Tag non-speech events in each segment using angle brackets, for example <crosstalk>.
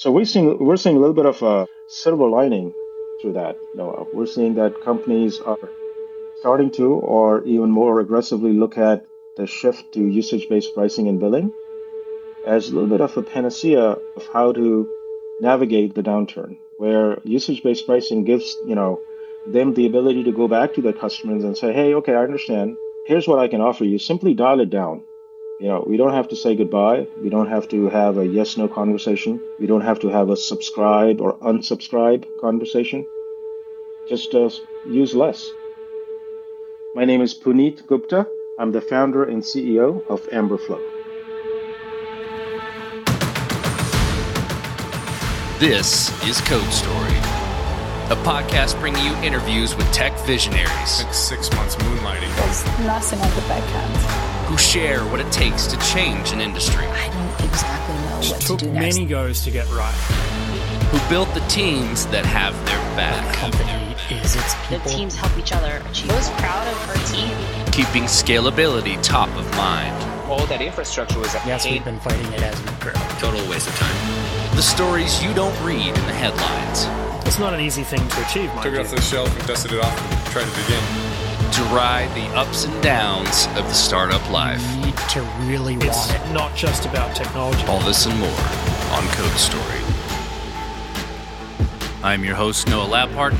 So we're seeing we're seeing a little bit of a silver lining through that, Noah. We're seeing that companies are starting to, or even more aggressively, look at the shift to usage-based pricing and billing as a little bit of a panacea of how to navigate the downturn, where usage-based pricing gives you know them the ability to go back to their customers and say, hey, okay, I understand. Here's what I can offer you. Simply dial it down. You know, we don't have to say goodbye. We don't have to have a yes no conversation. We don't have to have a subscribe or unsubscribe conversation. Just uh, use less. My name is Puneet Gupta. I'm the founder and CEO of Amberflo. This is Code Story, a podcast bringing you interviews with tech visionaries. Spent six months moonlighting. There's nothing I could backhand. Who share what it takes to change an industry. I don't exactly know what took to do next. many goes to get right. Who built the teams that have their back. Company is its people. The teams help each other achieve. I was proud of her team. Keeping scalability top of mind. all that infrastructure was a Yes, pain. we've been fighting it as we grow. Total waste of time. The stories you don't read in the headlines. It's not an easy thing to achieve, mind Took it off the shelf and dusted it off and tried it again. To ride the ups and downs of the startup life. You need to really It's want it. not just about technology. All this and more on Code Story. I'm your host, Noah Labhart,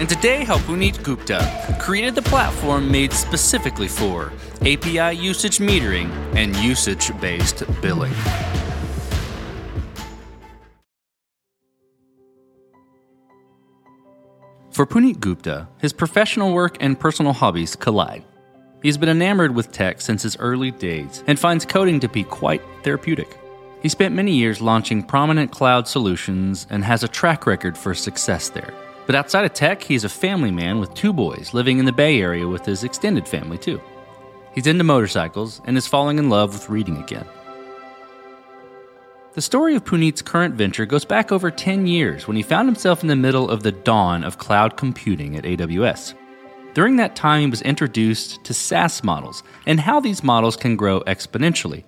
and today how Puneet Gupta created the platform made specifically for API usage metering and usage based billing. For Puneet Gupta, his professional work and personal hobbies collide. He's been enamored with tech since his early days and finds coding to be quite therapeutic. He spent many years launching prominent cloud solutions and has a track record for success there. But outside of tech, he's a family man with two boys living in the Bay Area with his extended family, too. He's into motorcycles and is falling in love with reading again. The story of Puneet's current venture goes back over 10 years when he found himself in the middle of the dawn of cloud computing at AWS. During that time, he was introduced to SaaS models and how these models can grow exponentially.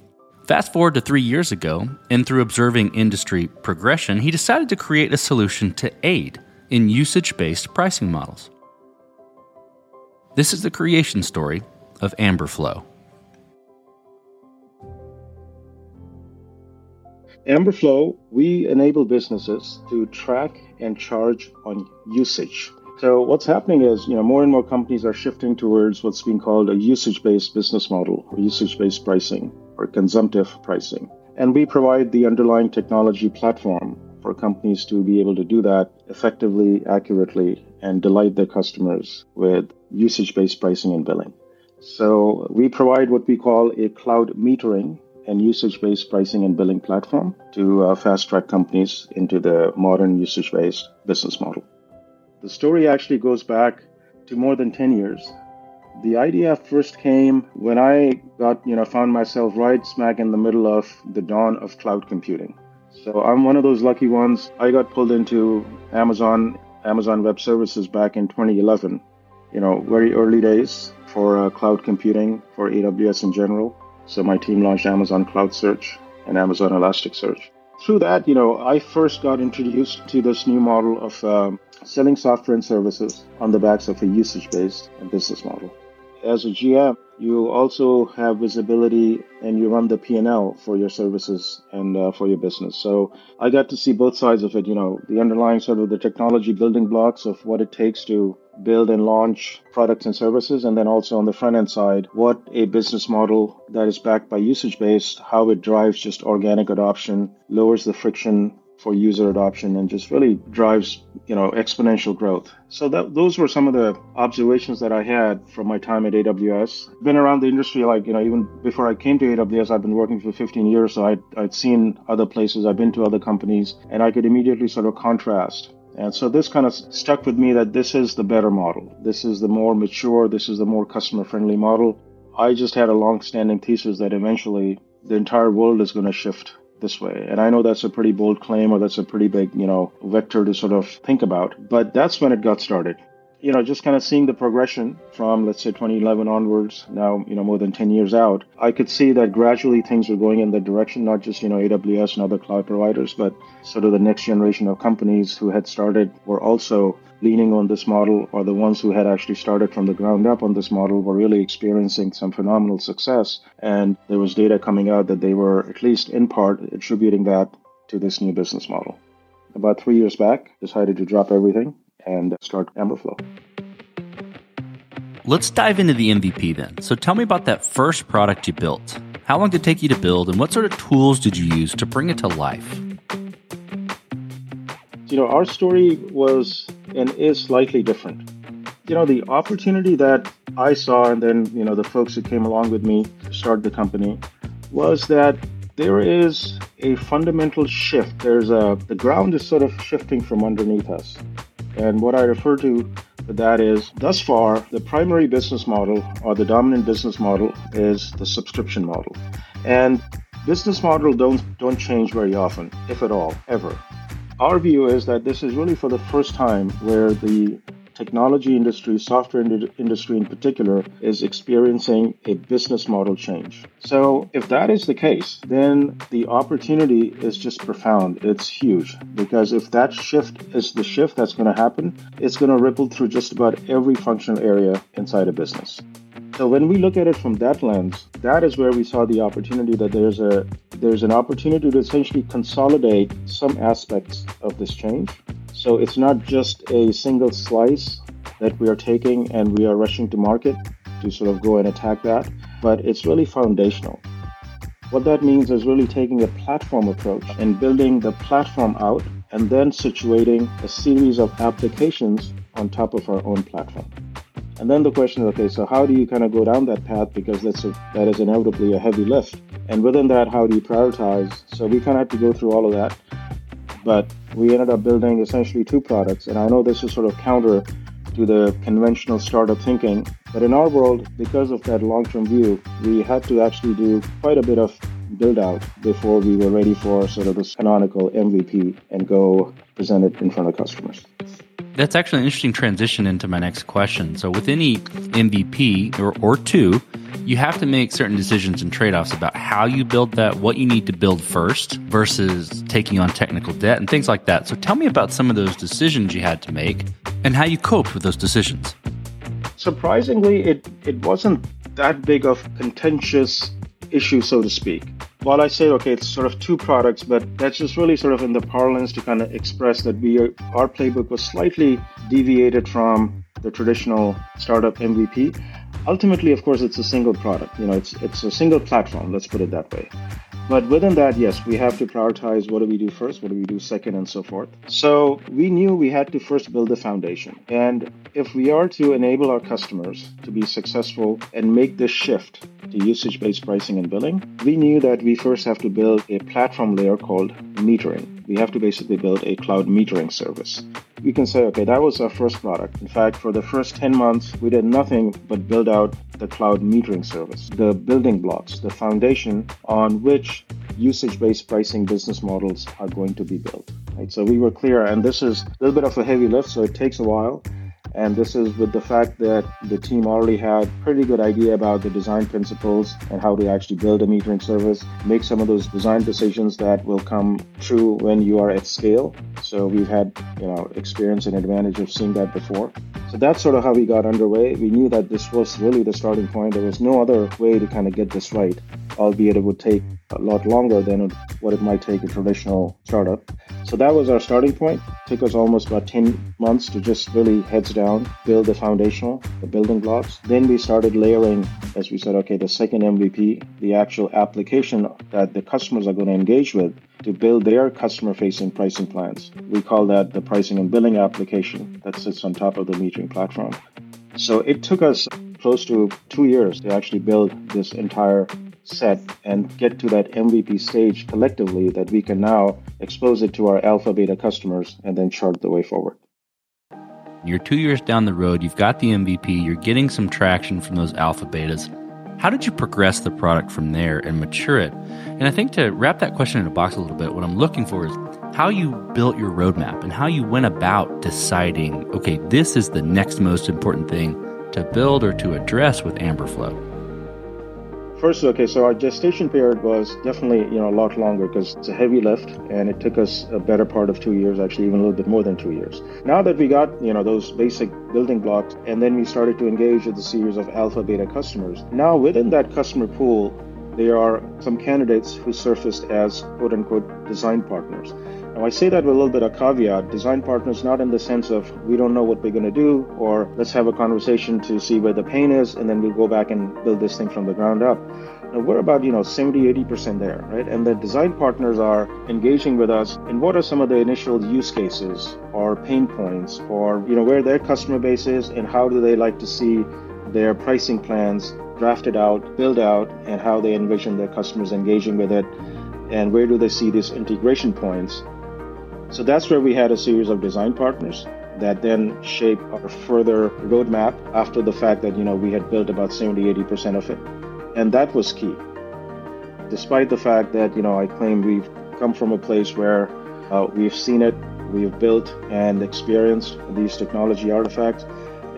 Fast forward to three years ago, and through observing industry progression, he decided to create a solution to aid in usage based pricing models. This is the creation story of Amberflo. Amberflo, we enable businesses to track and charge on usage. So what's happening is, you know, more and more companies are shifting towards what's being called a usage-based business model or usage-based pricing or consumptive pricing. And we provide the underlying technology platform for companies to be able to do that effectively, accurately, and delight their customers with usage-based pricing and billing. So we provide what we call a cloud metering and usage-based pricing and billing platform to uh, fast-track companies into the modern usage-based business model. The story actually goes back to more than 10 years. The idea first came when I got, you know, found myself right smack in the middle of the dawn of cloud computing. So I'm one of those lucky ones. I got pulled into Amazon, Amazon Web Services back in 2011. You know, very early days for uh, cloud computing for AWS in general. So my team launched Amazon CloudSearch and Amazon Elasticsearch. Through that, you know, I first got introduced to this new model of um, selling software and services on the backs of a usage-based business model. As a GM, you also have visibility and you run the P&L for your services and uh, for your business. So I got to see both sides of it, you know, the underlying sort of the technology building blocks of what it takes to build and launch products and services. And then also on the front end side, what a business model that is backed by usage based, how it drives just organic adoption, lowers the friction for user adoption and just really drives you know exponential growth. So that those were some of the observations that i had from my time at aws been around the industry like you know even before i came to aws i've been working for 15 years so I'd, I'd seen other places i've been to other companies and i could immediately sort of contrast. And so this kind of stuck with me that this is the better model. This is the more mature this is the more customer friendly model. I just had a long standing thesis that eventually the entire world is going to shift this way. And I know that's a pretty bold claim or that's a pretty big, you know, vector to sort of think about. But that's when it got started. you know, just kind of seeing the progression from, let's say, 2011 onwards, now, you know, more than 10 years out, I could see that gradually things were going in that direction, not just, you know, AWS and other cloud providers, but sort of the next generation of companies who had started were also leaning on this model, or the ones who had actually started from the ground up on this model were really experiencing some phenomenal success. And there was data coming out that they were, at least in part, attributing that to this new business model. About three years back, decided to drop everything and start Amberflo. Let's dive into the MVP then. So tell me about that first product you built. How long did it take you to build, and what sort of tools did you use to bring it to life? You know, our story was and is slightly different. You know, the opportunity that I saw, and then, you know, the folks who came along with me to start the company, was that there is a fundamental shift. There's a, the ground is sort of shifting from underneath us. And what I refer to that is, thus far, the primary business model or the dominant business model is the subscription model. And business model don't don't change very often, if at all, ever. Our view is that this is really for the first time where the technology industry, software industry in particular, is experiencing a business model change. So, if that is the case, then the opportunity is just profound. It's huge because if that shift is the shift that's going to happen, it's going to ripple through just about every functional area inside a business. So when we look at it from that lens, that is where we saw the opportunity that there's a there's an opportunity to essentially consolidate some aspects of this change so it's not just a single slice that we are taking and we are rushing to market to sort of go and attack that, but it's really foundational. What that means is really taking a platform approach and building the platform out and then situating a series of applications on top of our own platform. And then the question is, okay, so how do you kind of go down that path? Because that's a, that is inevitably a heavy lift. And within that, how do you prioritize? So we kind of had to go through all of that but we ended up building essentially two products. And I know this is sort of counter to the conventional startup thinking, but in our world, because of that long term view, we had to actually do quite a bit of build out before we were ready for sort of this canonical MVP and go present it in front of customers. That's actually an interesting transition into my next question. So, with any MVP or, or two, you have to make certain decisions and trade offs about how you build that, what you need to build first versus taking on technical debt and things like that. So tell me about some of those decisions you had to make and how you coped with those decisions. Surprisingly, it, it wasn't that big of contentious issue, so to speak. While I say, okay, it's sort of two products, but that's just really sort of in the parlance to kind of express that we our playbook was slightly deviated from the traditional startup MVP ultimately, of course, it's a single product. You know, it's it's a single platform. Let's put it that way. But within that, yes, we have to prioritize what do we do first, what do we do second, and so forth. So we knew we had to first build the foundation. And if we are to enable our customers to be successful and make this shift to usage based pricing and billing, we knew that we first have to build a platform layer called metering we have to basically build a cloud metering service. We can say, okay, that was our first product. In fact, for the first 10 months, we did nothing but build out the cloud metering service, the building blocks, the foundation on which usage based pricing business models are going to be built. Right? So we were clear, and this is a little bit of a heavy lift, so it takes a while. And this is with the fact that the team already had pretty good idea about the design principles and how to actually build a metering service, make some of those design decisions that will come true when you are at scale. So we've had, you know, experience and advantage of seeing that before. So that's sort of how we got underway. We knew that this was really the starting point. There was no other way to kind of get this right, albeit it would take a lot longer than what it might take a traditional startup. So that was our starting point. It took us almost about 10 months to just really heads down, build the foundational, the building blocks. Then we started layering, as we said, okay, the second MVP, the actual application that the customers are going to engage with to build their customer facing pricing plans. We call that the pricing and billing application that sits on top of the metering platform. So it took us close to two years to actually build this entire set and get to that MVP stage collectively that we can now expose it to our alpha beta customers and then chart the way forward. You're two years down the road, you've got the MVP, you're getting some traction from those alpha betas. How did you progress the product from there and mature it? And I think to wrap that question in a box a little bit, what I'm looking for is how you built your roadmap and how you went about deciding, okay, this is the next most important thing to build or to address with Amberflo. First, okay, so our gestation period was definitely you know a lot longer because it's a heavy lift, and it took us a better part of two years, actually even a little bit more than two years. Now that we got you know those basic building blocks, and then we started to engage with a series of alpha beta customers. Now within that customer pool, there are some candidates who surfaced as quote unquote design partners. Now, I say that with a little bit of caveat design partners, not in the sense of we don't know what we're going to do, or let's have a conversation to see where the pain is, and then we'll go back and build this thing from the ground up. Now, we're about, you know, 70, 80% there, right? And the design partners are engaging with us in what are some of the initial use cases or pain points, or, you know, where their customer base is and how do they like to see their pricing plans drafted out, build out, and how they envision their customers engaging with it, and where do they see these integration points so that's where we had a series of design partners that then shape our further roadmap after the fact that you know we had built about 70 80% of it. And that was key. Despite the fact that you know i claim we've come from a place where uh, we've seen it we've built and experienced these technology artifacts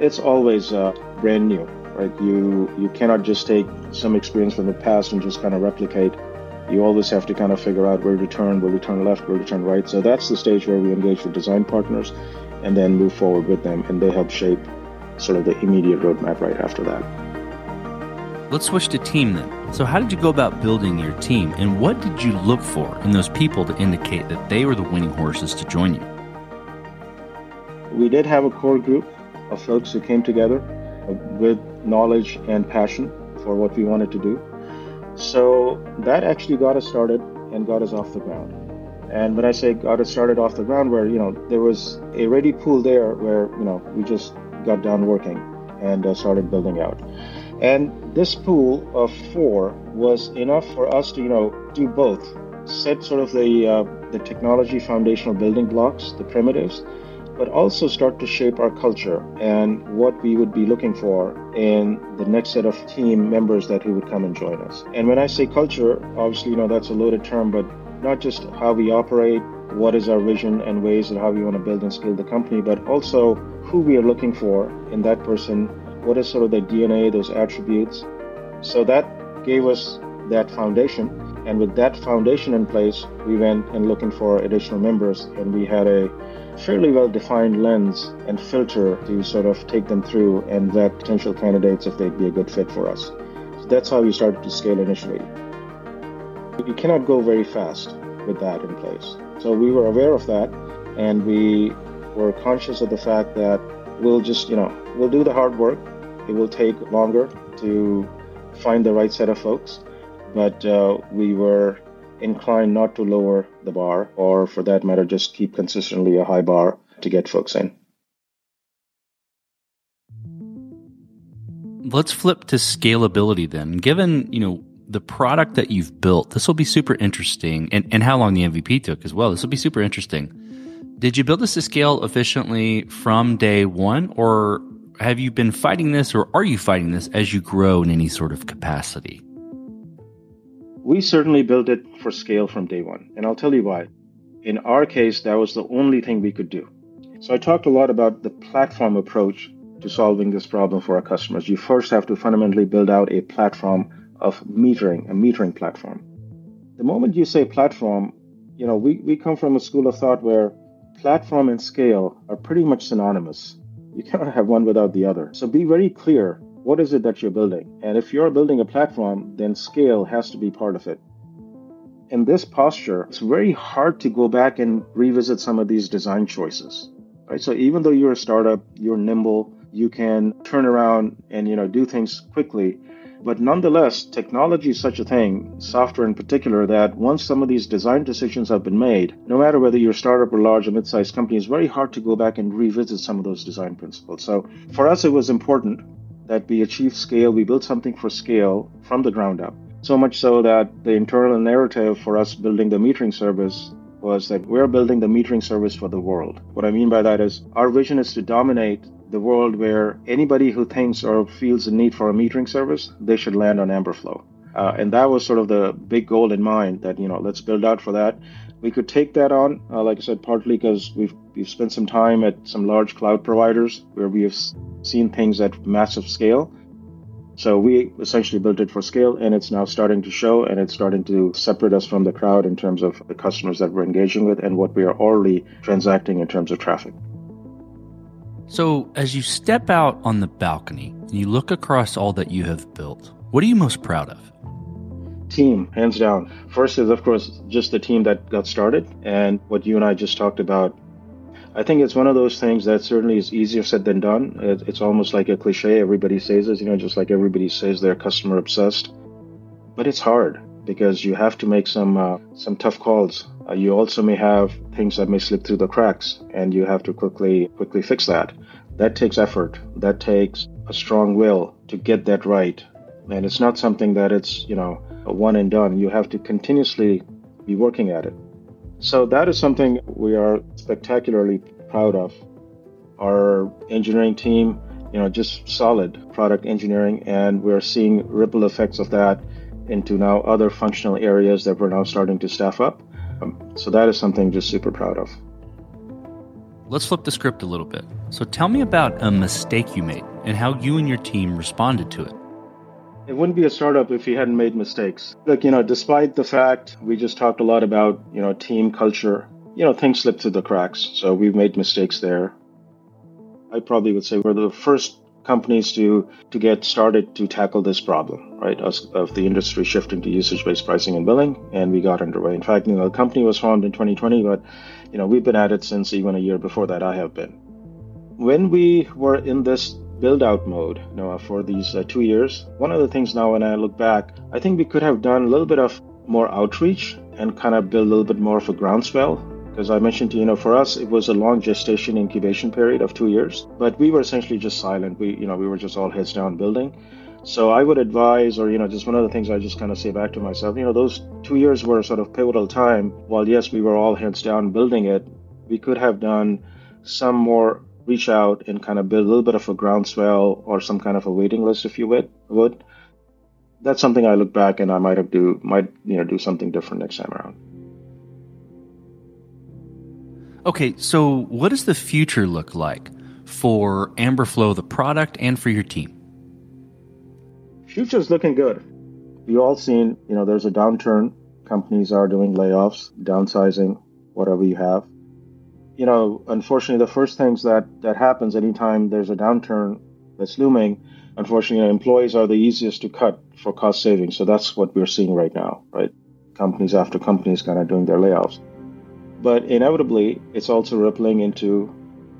it's always uh, brand new right? You you cannot just take some experience from the past and just kind of replicate you always have to kind of figure out where to turn, where to turn left, where to turn right. So that's the stage where we engage with design partners and then move forward with them, and they help shape sort of the immediate roadmap right after that. Let's switch to team then. So, how did you go about building your team, and what did you look for in those people to indicate that they were the winning horses to join you? We did have a core group of folks who came together with knowledge and passion for what we wanted to do. So that actually got us started and got us off the ground. And when I say got us started off the ground, where you know there was a ready pool there, where you know we just got down working and uh, started building out. And this pool of four was enough for us to you know do both, set sort of the uh, the technology foundational building blocks, the primitives, but also start to shape our culture and what we would be looking for in the next set of team members that who would come and join us. And when I say culture, obviously, you know, that's a loaded term, but not just how we operate, what is our vision and ways and how we want to build and scale the company, but also who we are looking for in that person, what is sort of their DNA, those attributes. So that gave us that foundation. And with that foundation in place, we went and looking for additional members, and we had a fairly well defined lens and filter to sort of take them through and vet potential candidates if they'd be a good fit for us. So that's how we started to scale initially. You cannot go very fast with that in place. So we were aware of that and we were conscious of the fact that we'll just, you know, we'll do the hard work. It will take longer to find the right set of folks, but uh, we were inclined not to lower the bar, or for that matter, just keep consistently a high bar to get folks in. Let's flip to scalability then. Given, you know, the product that you've built, this will be super interesting, and, and how long the MVP took as well. This will be super interesting. Did you build this to scale efficiently from day one, or have you been fighting this, or are you fighting this as you grow in any sort of capacity? We certainly built it for scale from day one, and I'll tell you why. In our case, that was the only thing we could do. So I talked a lot about the platform approach to solving this problem for our customers. You first have to fundamentally build out a platform of metering, a metering platform. The moment you say platform, you know, we, we come from a school of thought where platform and scale are pretty much synonymous. You <laughs> cannot have one without the other. So be very clear what is it that you're building? And if you're building a platform, then scale has to be part of it. In this posture, it's very hard to go back and revisit some of these design choices. Right? So even though you're a startup, you're nimble, you can turn around and you know do things quickly. But nonetheless, technology is such a thing, software in particular, that once some of these design decisions have been made, no matter whether you're a startup or large or mid-sized company, it's very hard to go back and revisit some of those design principles. So for us, it was important that we achieved scale, we built something for scale from the ground up. So much so that the internal narrative for us building the metering service was that we're building the metering service for the world. What I mean by that is our vision is to dominate the world where anybody who thinks or feels the need for a metering service, they should land on Amberflo. Uh, and that was sort of the big goal in mind that, you know, let's build out for that. We could take that on, uh, like I said, partly because we've, we've spent some time at some large cloud providers where we have seen things at massive scale. So we essentially built it for scale and it's now starting to show and it's starting to separate us from the crowd in terms of the customers that we're engaging with and what we are already transacting in terms of traffic. So, as you step out on the balcony and you look across all that you have built, what are you most proud of? Team, hands down. First is, of course, just the team that got started and what you and I just talked about. I think it's one of those things that certainly is easier said than done. It's almost like a cliche. Everybody says this, you know, just like everybody says they're customer obsessed. But it's hard because you have to make some uh, some tough calls. Uh, you also may have things that may slip through the cracks, and you have to quickly quickly fix that. That takes effort. That takes a strong will to get that right. And it's not something that it's you know one and done. You have to continuously be working at it. So that is something we are spectacularly proud of. Our engineering team, you know, just solid product engineering, and we're seeing ripple effects of that into now other functional areas that we're now starting to staff up. Um, so that is something just super proud of. Let's flip the script a little bit. So tell me about a mistake you made and how you and your team responded to it. It wouldn't be a startup if we hadn't made mistakes. Look, you know, despite the fact we just talked a lot about, you know, team culture, you know, things slip through the cracks. So we've made mistakes there. I probably would say we're the first companies to to get started to tackle this problem, right? Of, of the industry shifting to usage-based pricing and billing, and we got underway. In fact, you know, the company was formed in 2020, but you know, we've been at it since even a year before that. I have been. When we were in this build-out mode, you know, for these uh, two years, one of the things now when I look back, I think we could have done a little bit of more outreach and kind of build a little bit more of a groundswell because I mentioned you know for us it was a long gestation incubation period of two years, but we were essentially just silent. We you know we were just all heads down building. So I would advise, or you know, just one of the things I just kind of say back to myself, you know, those two years were sort of pivotal time. While yes, we were all heads down building it, we could have done some more reach out and kind of build a little bit of a groundswell or some kind of a waiting list, if you would. Would that's something I look back and I might have do might you know do something different next time around. Okay, so what does the future look like for Amberflo, the product, and for your team? Future's looking good. We all seen, you know, there's a downturn. Companies are doing layoffs, downsizing, whatever you have. You know, unfortunately, the first things that that happens anytime there's a downturn that's looming, unfortunately, employees are the easiest to cut for cost savings. So that's what we're seeing right now, right? Companies after companies kind of doing their layoffs. But inevitably, it's also rippling into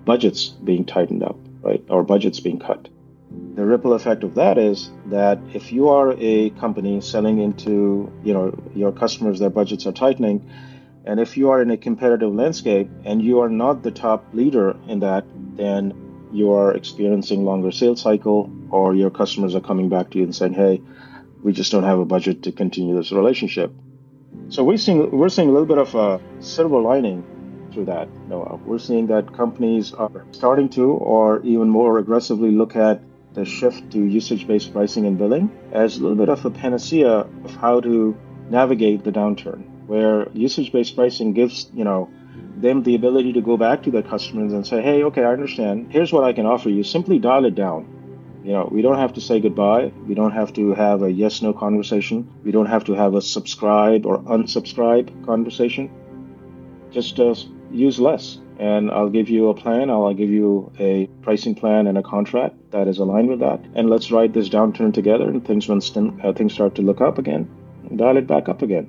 budgets being tightened up, right? Or budgets being cut. The ripple effect of that is that if you are a company selling into, you know, your customers, their budgets are tightening, and if you are in a competitive landscape and you are not the top leader in that, then you are experiencing longer sales cycle or your customers are coming back to you and saying, hey, we just don't have a budget to continue this relationship. So we're seeing we're seeing a little bit of a silver lining through that, Noah. We're seeing that companies are starting to, or even more aggressively, look at the shift to usage-based pricing and billing as a little bit of a panacea of how to navigate the downturn, where usage-based pricing gives you know them the ability to go back to their customers and say, hey, okay, I understand. Here's what I can offer you. Simply dial it down. You know, we don't have to say goodbye. We don't have to have a yes no conversation. We don't have to have a subscribe or unsubscribe conversation. Just uh, use less. And I'll give you a plan. I'll give you a pricing plan and a contract that is aligned with that. And let's ride this downturn together. And things when st- uh, things start to look up again, dial it back up again.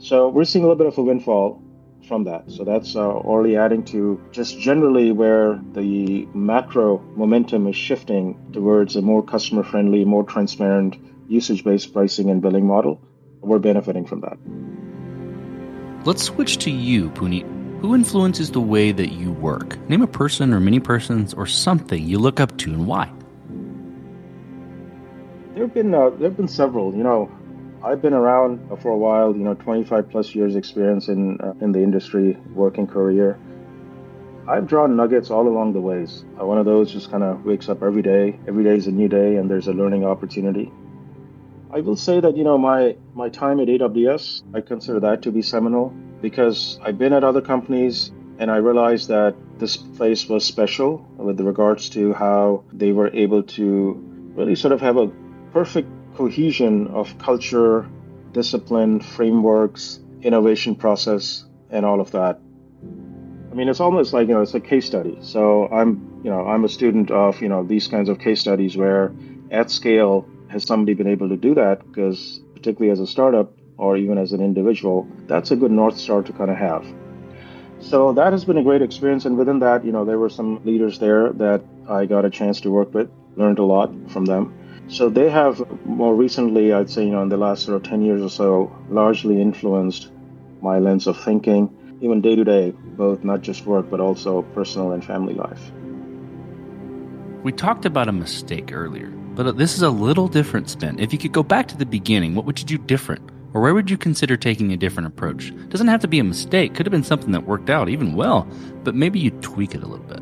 So we're seeing a little bit of a windfall from that. So that's uh, already adding to just generally where the macro momentum is shifting towards a more customer friendly, more transparent, usage based pricing and billing model. We're benefiting from that. Let's switch to you, Puneet. Who influences the way that you work? Name a person or many persons or something you look up to and why. There have been uh, there have been several. You know, I've been around for a while, you know, 25 plus years experience in uh, in the industry, working career. I've drawn nuggets all along the ways. Uh, one of those just kind of wakes up every day. Every day is a new day, and there's a learning opportunity. I will say that you know my my time at AWS, I consider that to be seminal because I've been at other companies and I realized that this place was special with regards to how they were able to really sort of have a perfect cohesion of culture, discipline, frameworks, innovation process, and all of that. I mean, it's almost like you know, it's a case study. So I'm, you know, I'm a student of you know these kinds of case studies where, at scale, has somebody been able to do that? Because particularly as a startup or even as an individual, that's a good north star to kind of have. So that has been a great experience, and within that, you know, there were some leaders there that I got a chance to work with, learned a lot from them. So they have more recently, I'd say, you know, in the last sort of 10 years or so, largely influenced my lens of thinking, even day to day, both not just work, but also personal and family life. We talked about a mistake earlier, but this is a little different spin. If you could go back to the beginning, what would you do different? Or where would you consider taking a different approach? Doesn't have to be a mistake, could have been something that worked out even well, but maybe you tweak it a little bit.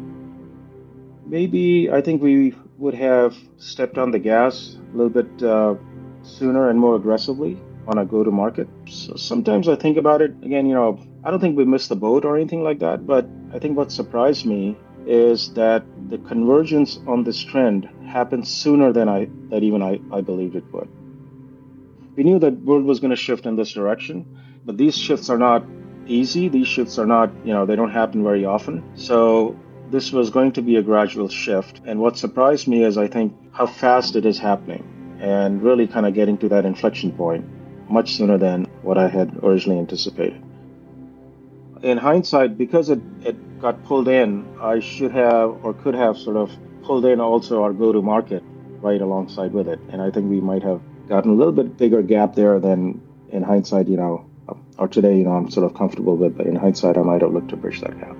Maybe I think we would have stepped on the gas a little bit uh, sooner and more aggressively on a go to market. So sometimes I think about it again, you know, I don't think we missed the boat or anything like that, but I think what surprised me is that the convergence on this trend happened sooner than I that even I, I believed it would. We knew that world was going to shift in this direction, but these shifts are not easy. These shifts are not, you know, they don't happen very often. So this was going to be a gradual shift. And what surprised me is I think how fast it is happening and really kind of getting to that inflection point much sooner than what I had originally anticipated. In hindsight, because it, it got pulled in, I should have or could have sort of pulled in also our go to market right alongside with it. And I think we might have gotten a little bit bigger gap there than in hindsight, you know, or today, you know, I'm sort of comfortable with, but in hindsight, I might have looked to bridge that gap.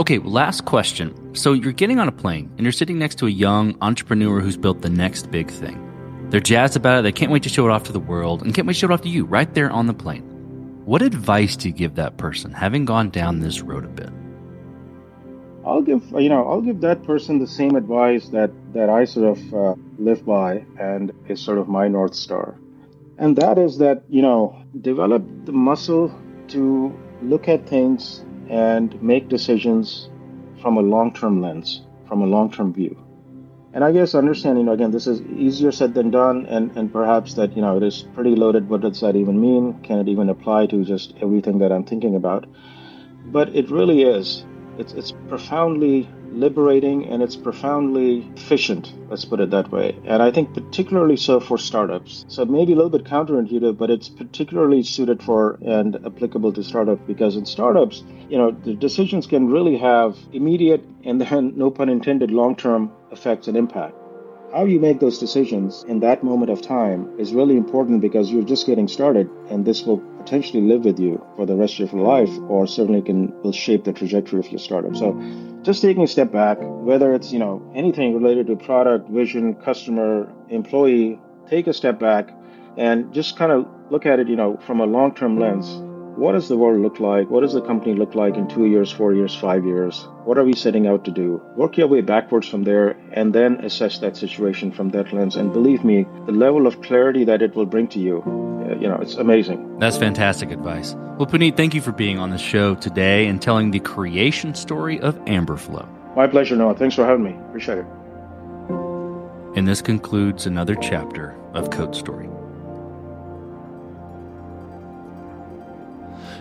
Okay, last question. So you're getting on a plane and you're sitting next to a young entrepreneur who's built the next big thing. They're jazzed about it, they can't wait to show it off to the world, and can't wait to show it off to you right there on the plane. What advice do you give that person, having gone down this road a bit? I'll give you know I'll give that person the same advice that that I sort of uh, live by and is sort of my north star, and that is that you know develop the muscle to look at things and make decisions from a long-term lens, from a long-term view. And I guess understanding again, this is easier said than done, and, and perhaps that you know it is pretty loaded. What does that even mean? Can it even apply to just everything that I'm thinking about? But it really is. It's it's profoundly liberating and it's profoundly efficient, let's put it that way. And I think particularly so for startups. So maybe a little bit counterintuitive, but it's particularly suited for and applicable to startups because in startups, you know, the decisions can really have immediate and then, <laughs> no pun intended, long term effects and impact. How you make those decisions in that moment of time is really important because you're just getting started and this will potentially live with you for the rest of your life or certainly can will shape the trajectory of your startup. So just taking a step back, whether it's, you know, anything related to product, vision, customer, employee, take a step back and just kind of look at it, you know, from a long-term lens what does the world look like? What does the company look like in two years, four years, five years? What are we setting out to do? Work your way backwards from there and then assess that situation from that lens. And believe me, the level of clarity that it will bring to you, uh, you know, it's amazing. That's fantastic advice. Well, Puneet, thank you for being on the show today and telling the creation story of Amberflo. My pleasure, Noah. Thanks for having me. Appreciate it. And this concludes another chapter of Code Story.